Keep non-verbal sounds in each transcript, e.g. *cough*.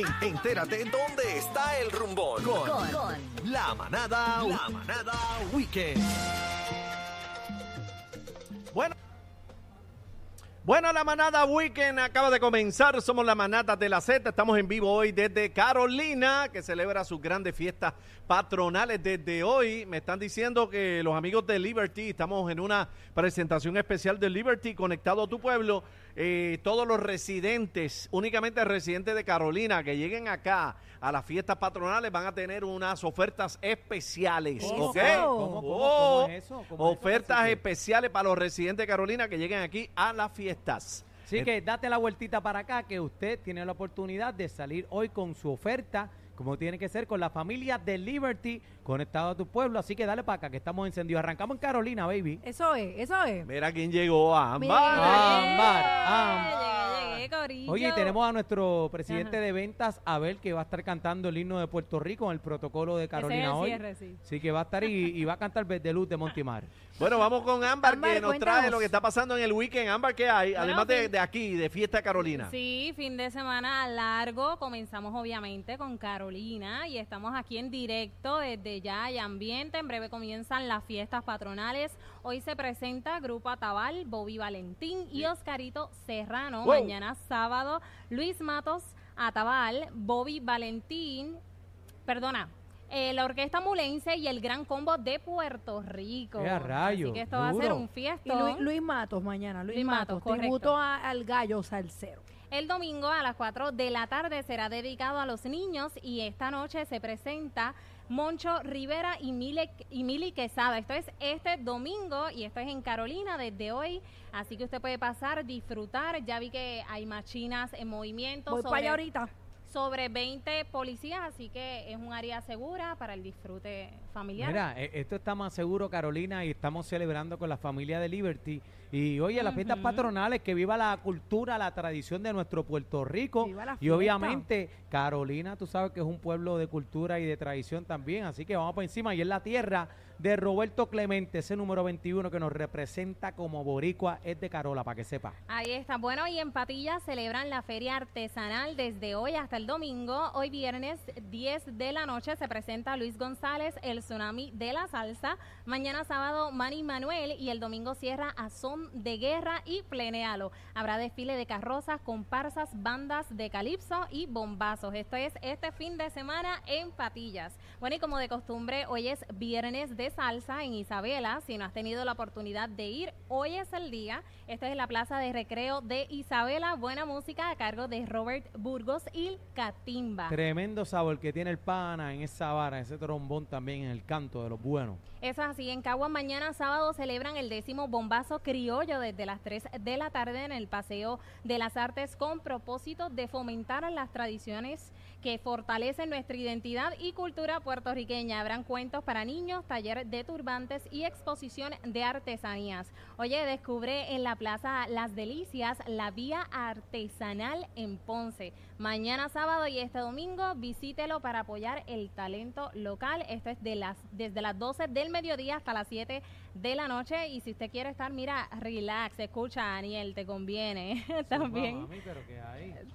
*laughs* En- entérate dónde está el rumbón. Con, con la manada, la manada weekend. Bueno. Bueno, la manada weekend acaba de comenzar. Somos la manada de la Z. Estamos en vivo hoy desde Carolina, que celebra sus grandes fiestas patronales desde hoy. Me están diciendo que los amigos de Liberty, estamos en una presentación especial de Liberty conectado a tu pueblo. Eh, todos los residentes, únicamente residentes de Carolina, que lleguen acá a las fiestas patronales van a tener unas ofertas especiales. ¿Cómo? ¿Ok? ¿Cómo, cómo, Oh, cómo es eso? ¿Cómo es eso, ofertas especiales para los residentes de Carolina que lleguen aquí a las fiestas. Así que date la vueltita para acá que usted tiene la oportunidad de salir hoy con su oferta, como tiene que ser con la familia de Liberty, conectado a tu pueblo. Así que dale para acá que estamos encendidos. Arrancamos en Carolina, baby. Eso es, eso es. Mira quién llegó, Ámbar. Mira. Ámbar, ámbar. Corillo. Oye, y tenemos a nuestro presidente Ajá. de ventas, Abel, que va a estar cantando el himno de Puerto Rico en el protocolo de Ese Carolina es el hoy. cierre, sí. Sí, que va a estar y, y va a cantar Verde Luz de Montimar. *laughs* Bueno, vamos con Ámbar, Ámbar, que nos cuéntanos. trae lo que está pasando en el weekend. Ámbar, ¿qué hay? Bueno, Además de, aquí, de fiesta Carolina. Sí, fin de semana largo. Comenzamos obviamente con Carolina y estamos aquí en directo desde ya hay ambiente. En breve comienzan las fiestas patronales. Hoy se presenta Grupo Atabal, Bobby Valentín y Oscarito Serrano. Wow. Mañana sábado, Luis Matos, Atabal, Bobby Valentín, perdona. eh, la Orquesta Mulense y el Gran Combo de Puerto Rico. ¡Eh, a rayos! Así que esto va a ser un Y fiestón. Luis, Luis Matos mañana, Luis, Luis Matos, Matos, correcto. tributo a- al gallo salsero. El domingo a las 4 de la tarde será dedicado a los niños y esta noche se presenta Moncho Rivera y Mile, y Mili Quesada. Esto es este domingo y esto es en Carolina desde hoy. Así que usted puede pasar, disfrutar. Ya vi que hay machinas en movimiento. Voy para allá ahorita. sobre 20 policías, así que es un área segura para el disfrute familiar. Mira, eh, esto está más seguro, Carolina, y estamos celebrando con la familia de Liberty. Y oye, las fiestas patronales, que viva la cultura, la tradición de nuestro Puerto Rico. Y obviamente, Carolina, tú sabes que es un pueblo de cultura y de tradición también. Así que vamos por encima. Y es la tierra de Roberto Clemente, ese número 21 que nos representa como boricua, es de Carola, para que sepa. Ahí está. Bueno, y en Patillas celebran la feria artesanal desde hoy hasta el domingo. Hoy viernes 10 de la noche se presenta Luis González, el tsunami de la salsa. Mañana sábado Manny Manuel y el domingo cierra a Son de Guerra y Plenealo. Habrá desfile de carrozas, comparsas, bandas de calipso y bombazos. Esto es este fin de semana en Patillas. Bueno, y como de costumbre, hoy es viernes de salsa en Isabela. Si no has tenido la oportunidad de ir, hoy es el día. Esta es la plaza de recreo de Isabela. Buena música a cargo de Robert Burgos y Catimba. Tremendo sabor que tiene el pana en esa vara, ese trombón también el canto de los buenos. Eso es así. En Caguas mañana sábado celebran el décimo bombazo criollo desde las 3 de la tarde en el Paseo de las Artes con propósito de fomentar las tradiciones que fortalecen nuestra identidad y cultura puertorriqueña. Habrán cuentos para niños, taller de turbantes y exposición de artesanías. Oye, descubre en la Plaza Las Delicias la vía artesanal en Ponce. Mañana sábado y este domingo visítelo para apoyar el talento local. Esto es de las desde las 12 del mediodía hasta las 7 de la noche y si usted quiere estar, mira, relax, escucha, Daniel, te conviene. *laughs* También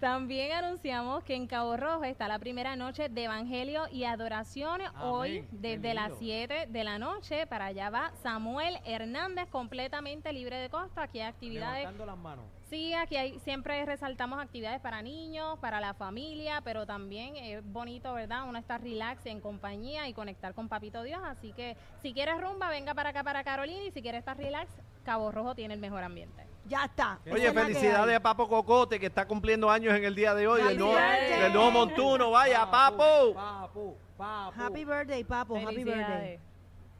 también anunciamos que en Cabo Rojo está la primera noche de Evangelio y Adoración hoy desde las lindo. 7 de la noche. Para allá va Samuel Hernández completamente libre de costo. Aquí hay actividades Levantando las manos. Sí, aquí hay, siempre resaltamos actividades para niños, para la familia, pero también es bonito, ¿verdad? Uno estar relax en compañía y conectar con Papito Dios. Así que si quieres rumba, venga para acá, para Carolina. Y si quieres estar relax, Cabo Rojo tiene el mejor ambiente. Ya está. Oye, felicidades a Papo Cocote, que está cumpliendo años en el día de hoy, del nuevo, montuno. Vaya, Papo. Papu, papu. Happy birthday, papo. Happy birthday.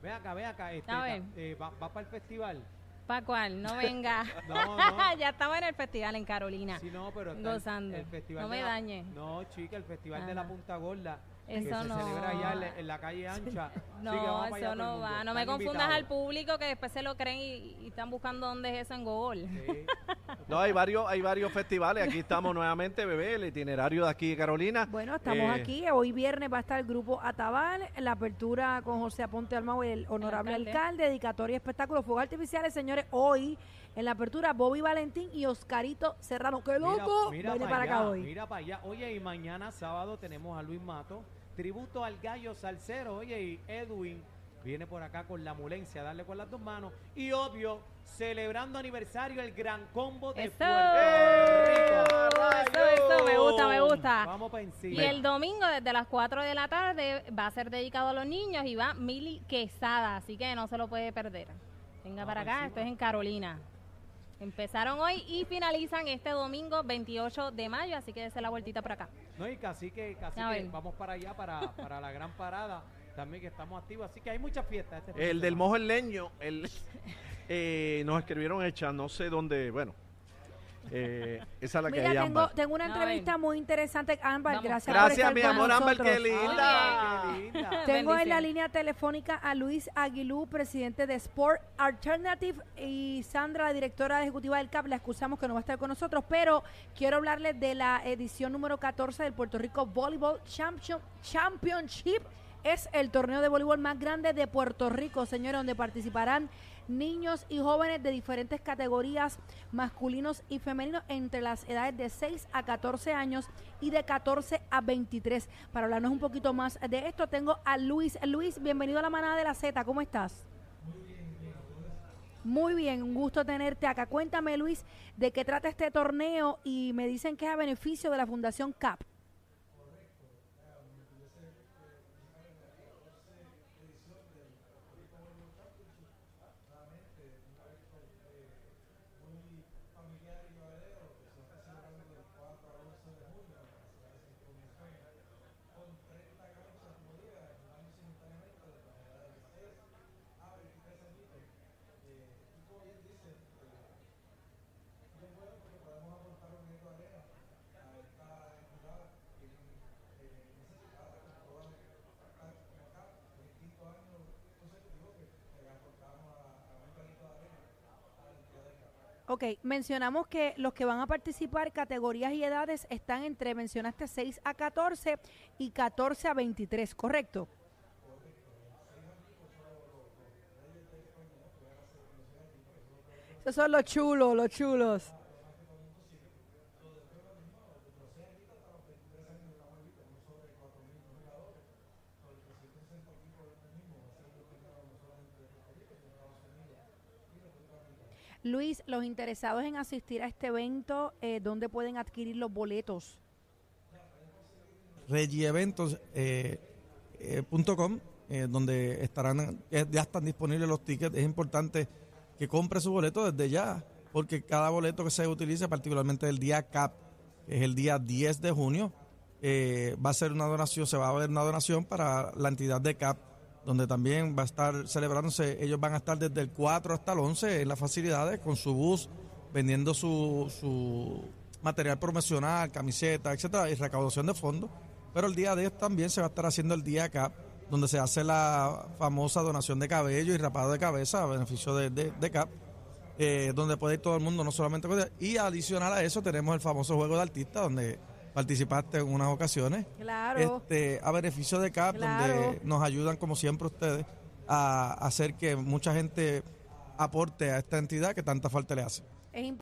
Ve acá, ve acá. Este, A ver. eh, va, va para el festival. ¿Para cuál? No *laughs* venga. No, no. *laughs* ya estamos en el festival en Carolina. Sí, no, pero está el- Gozando. El, festival No me la- dañe. No, chica, el festival de la. Punta Gorda. Eso que se no. celebra allá en, la- en la calle ancha. No, Sí, que eso no va. No me confundas invitados. al público que después se lo creen y, y están buscando dónde es eso en Google. Sí. *laughs* No, hay varios, hay varios festivales. Aquí estamos nuevamente, bebé, el itinerario de aquí de Carolina. Bueno, estamos Eh, aquí. Hoy viernes va a estar el grupo Atabal, la apertura con José Aponte Almao, el honorable alcalde. alcalde, dedicatoria, espectáculos, fuegos artificiales. Señores, hoy en la apertura, Bobby Valentín y Oscarito Serrano. ¡Qué loco! Viene pa' para acá hoy. Mira para allá. Oye, y mañana sábado tenemos a Luis Mato, tributo al gallo salsero. Oye, y Edwin viene por acá con la mulencia, darle con las dos manos. Y obvio, celebrando aniversario el gran combo de Eso. Puerto Rico. Eso, eso, me gusta, me gusta. Vamos para Y encima. el domingo desde las 4 de la tarde va a ser dedicado a los niños y va Mili Quesada, así que no se lo puede perder. Venga para acá, esto es en Carolina. Empezaron hoy y finalizan este domingo 28 de mayo, así que dése la vueltita por acá. No, y casi que, casi A que vamos para allá, para, *laughs* para la gran parada. También que estamos activos. Así que hay muchas fiestas. Este El del mojo el leño, el, *laughs* eh, nos escribieron hecha, no sé dónde, bueno. Eh, esa es la que Mira, hay tengo, Ámbar. tengo una entrevista muy interesante. Ámbar, Vamos. gracias, Gracias, por mi estar con amor, Ámbar, qué nosotros. linda. Qué linda. *laughs* Tengo en la Bendiciones. línea telefónica a Luis Aguilú, presidente de Sport Alternative, y Sandra, la directora ejecutiva del CAP. La excusamos que no va a estar con nosotros, pero quiero hablarles de la edición número 14 del Puerto Rico Volleyball Champion- Championship. Es el torneo de voleibol más grande de Puerto Rico, señores, donde participarán niños y jóvenes de diferentes categorías, masculinos y femeninos, entre las edades de 6 a 14 años y de 14 a 23. Para hablarnos un poquito más de esto, tengo a Luis. Luis, bienvenido a la manada de la Z, ¿cómo estás? Muy bien, un gusto tenerte acá. Cuéntame, Luis, de qué trata este torneo y me dicen que es a beneficio de la Fundación CAP. Ok, mencionamos que los que van a participar, categorías y edades, están entre, mencionaste 6 a 14 y 14 a 23, ¿correcto? Esos son los chulos, los chulos. Luis, los interesados en asistir a este evento, eh, ¿dónde pueden adquirir los boletos? regieventos.com, eh, eh, donde estarán, ya están disponibles los tickets. Es importante que compre su boleto desde ya, porque cada boleto que se utilice, particularmente el día CAP, que es el día 10 de junio, va a ser una donación, se va a ver una donación para la entidad de CAP, donde también va a estar celebrándose, ellos van a estar desde el 4 hasta el 11 en las facilidades con su bus, vendiendo su, su material promocional, camiseta, etcétera, y recaudación de fondos. Pero el día 10 también se va a estar haciendo el día CAP, donde se hace la famosa donación de cabello y rapado de cabeza a beneficio de, de- de CAP, eh, donde puede ir todo el mundo, no solamente... Y adicional a eso tenemos el famoso juego de artistas, donde participaste en unas ocasiones. Claro. Este, a beneficio de CAP, Claro. donde nos ayudan, como siempre, ustedes a hacer que mucha gente aporte a esta entidad que tanta falta le hace. Es, imp-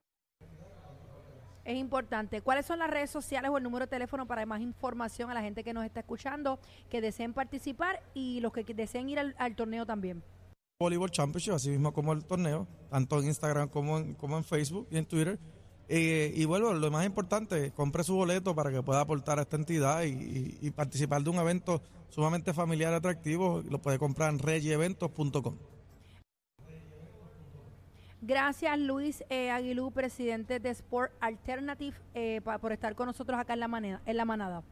es importante. ¿Cuáles son las redes sociales o el número de teléfono para más información a la gente que nos está escuchando, que deseen participar y los que deseen ir al, al torneo también? Volleyball Championship, así mismo como el torneo, tanto en Instagram como en, como en Facebook y en Twitter. Y bueno, lo más importante, compre su boleto para que pueda aportar a esta entidad y, participar de un evento sumamente familiar y atractivo. Lo puede comprar en regieventos.com. Gracias Luis eh, Aguilú, presidente de Sport Alternative, eh, por estar con nosotros acá en la, manera, en la manada.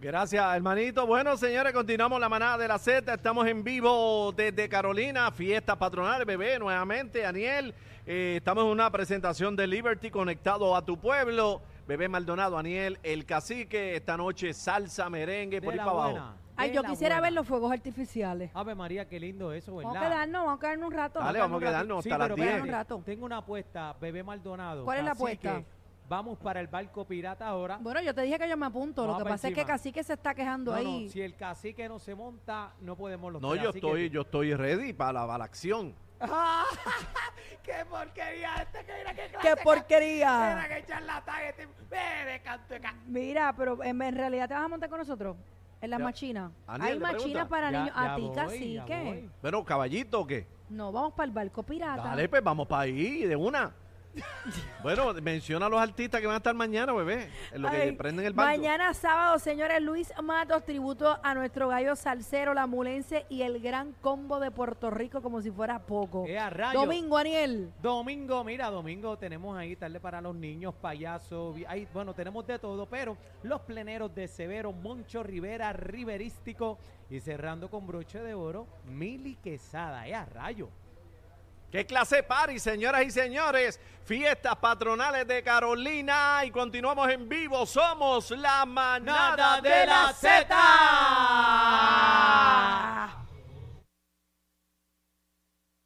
Gracias, hermanito. Bueno, señores, continuamos la manada de la Z. Estamos en vivo desde Carolina, fiestas patronales, bebé, nuevamente. Aniel, eh, estamos en una presentación de Liberty conectado a tu pueblo. Bebé Maldonado, Aniel, el cacique, esta noche salsa, merengue, por ahí para buena. abajo. Ay, yo quisiera buena. ver los fuegos artificiales. Ave María, qué lindo eso, ¿verdad? Vamos a quedarnos, vamos a quedarnos un rato. Dale, vamos a quedarnos Sí, hasta pero las 10. espérate. Un rato. Tengo una apuesta, Bebé Maldonado. ¿Cuál es la apuesta? Vamos para el barco pirata ahora. Bueno, yo te dije que yo me apunto. Lo que pa' pasa es que encima. Cacique se está quejando No, no, ahí. si el cacique no se monta, no podemos los No, tres, yo que- estoy, yo estoy ready para la, para la acción. *laughs* ¡Qué porquería este que mira qué clase ¡Qué porquería! Mira charlatán este. Ve de canto de ca- Mira, pero en, en realidad te vas a montar con nosotros. En las machinas. Hay machinas para Ya- niños. ya a ti, Cacique. Bueno, caballito, ¿o qué? No, vamos para el barco pirata. Dale, pues vamos para ahí, de una. *laughs* bueno, menciona a los artistas que van a estar mañana, bebé. En lo que prenden el barco. Mañana sábado, señores, Luis Matos, tributo a nuestro gallo salsero, la mulense y el gran combo de Puerto Rico como si fuera poco. ¡Eh, a rayo! Domingo, Aniel. Domingo, mira, domingo tenemos ahí tarde para los niños, payaso, vi- ahí, bueno, tenemos de todo, pero los pleneros de Severo, Moncho Rivera, Riverístico y cerrando con broche de oro, Mili Quesada, ¡eh, a rayo! ¿Qué clase de party, señoras y señores? Fiestas patronales de Carolina y continuamos en vivo. Somos la manada Nada de, la Z.